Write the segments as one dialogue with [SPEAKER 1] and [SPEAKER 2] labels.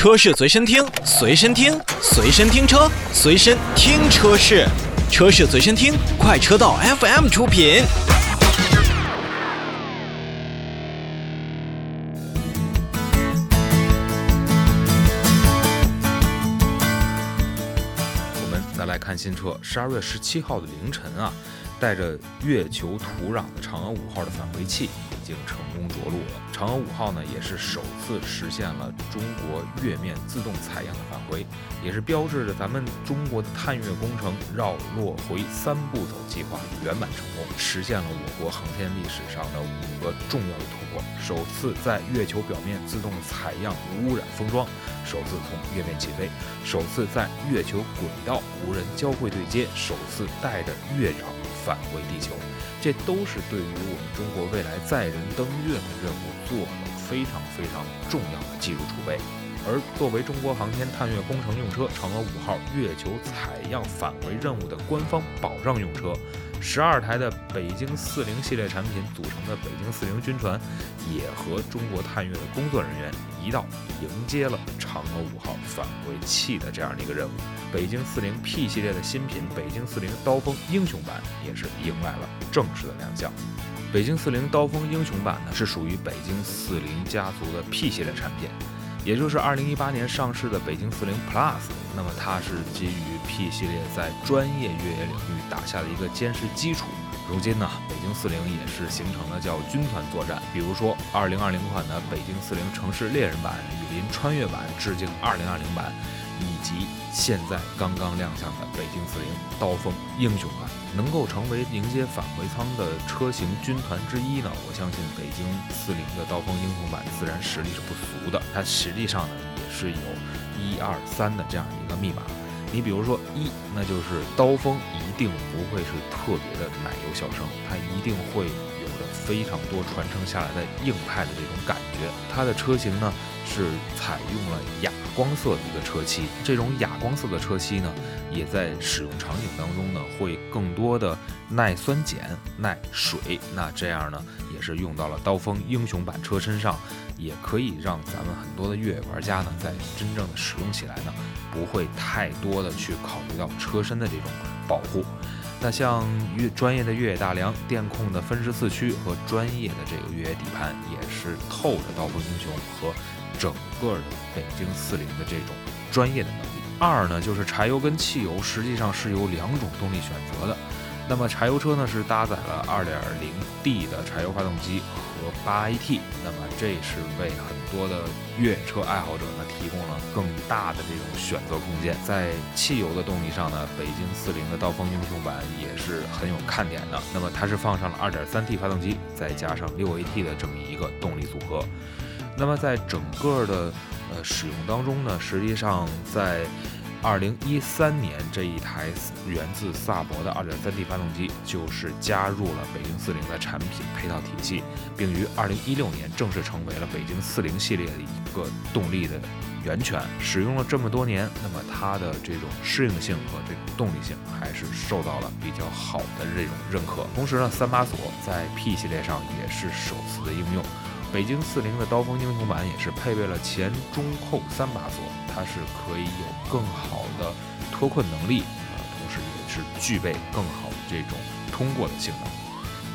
[SPEAKER 1] 车市随身听，随身听，随身听车，随身听车市，车市随身听，快车道 FM 出品。
[SPEAKER 2] 我们再来看新车，十二月十七号的凌晨啊，带着月球土壤的嫦娥五号的返回器已经成功着陆了。嫦娥五号呢，也是首次实现了中国月面自动采样的返回，也是标志着咱们中国的探月工程绕落回三步走计划圆满成功，实现了我国航天历史上的五个重要的突破：首次在月球表面自动采样无污染封装，首次从月面起飞，首次在月球轨道无人交会对接，首次带着月壤返回地球。这都是对于我们中国未来载人登月的任务做了非常非常重要的技术储备。而作为中国航天探月工程用车嫦娥五号月球采样返回任务的官方保障用车，十二台的北京四零系列产品组成的北京四零军团，也和中国探月的工作人员一道迎接了嫦娥五号返回器的这样的一个任务。北京四零 P 系列的新品北京四零刀锋英雄版也是迎来了正式的亮相。北京四零刀锋英雄版呢，是属于北京四零家族的 P 系列产品。也就是二零一八年上市的北京四零 Plus，那么它是基于 P 系列在专业越野领域打下的一个坚实基础。如今呢，北京四零也是形成了叫军团作战，比如说二零二零款的北京四零城市猎人版、雨林穿越版致敬二零二零版，以及现在刚刚亮相的北京四零刀锋英雄版。能够成为迎接返回舱的车型军团之一呢，我相信北京四零的刀锋英雄版自然实力是不俗的。它实际上呢也是有一二三的这样一个密码。你比如说一，那就是刀锋一定不会是特别的奶油小生，它一定会有着非常多传承下来的硬派的这种感觉。它的车型呢是采用了哑光色的一个车漆，这种哑光色的车漆呢。也在使用场景当中呢，会更多的耐酸碱、耐水。那这样呢，也是用到了刀锋英雄版车身上，也可以让咱们很多的越野玩家呢，在真正的使用起来呢，不会太多的去考虑到车身的这种保护。那像越专业的越野大梁、电控的分时四驱和专业的这个越野底盘，也是透着刀锋英雄和整个的北京四零的这种专业的能力。二呢，就是柴油跟汽油实际上是有两种动力选择的。那么柴油车呢是搭载了 2.0D 的柴油发动机和 8AT，那么这是为很多的越野车爱好者呢提供了更大的这种选择空间。在汽油的动力上呢，北京四零的刀锋英雄版也是很有看点的。那么它是放上了 2.3T 发动机，再加上 6AT 的这么一个动力组合。那么在整个的呃，使用当中呢，实际上在二零一三年这一台源自萨博的二点三 T 发动机就是加入了北京四零的产品配套体系，并于二零一六年正式成为了北京四零系列的一个动力的源泉。使用了这么多年，那么它的这种适应性和这种动力性还是受到了比较好的这种认可。同时呢，三把锁在 P 系列上也是首次的应用。北京四零的刀锋英雄版也是配备了前中后三把锁，它是可以有更好的脱困能力，啊，同时也是具备更好的这种通过的性能。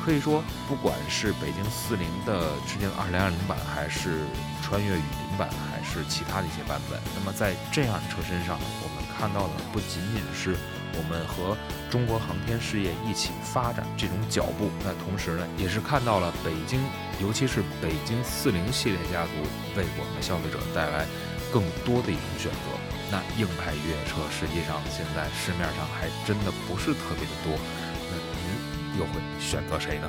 [SPEAKER 2] 可以说，不管是北京四零的致敬二零二零版，还是穿越雨林版，还是其他的一些版本，那么在这样的车身上，我们看到的不仅仅是。我们和中国航天事业一起发展这种脚步，那同时呢，也是看到了北京，尤其是北京四零系列家族为我们消费者带来更多的一种选择。那硬派越野车实际上现在市面上还真的不是特别的多，又会选择谁呢？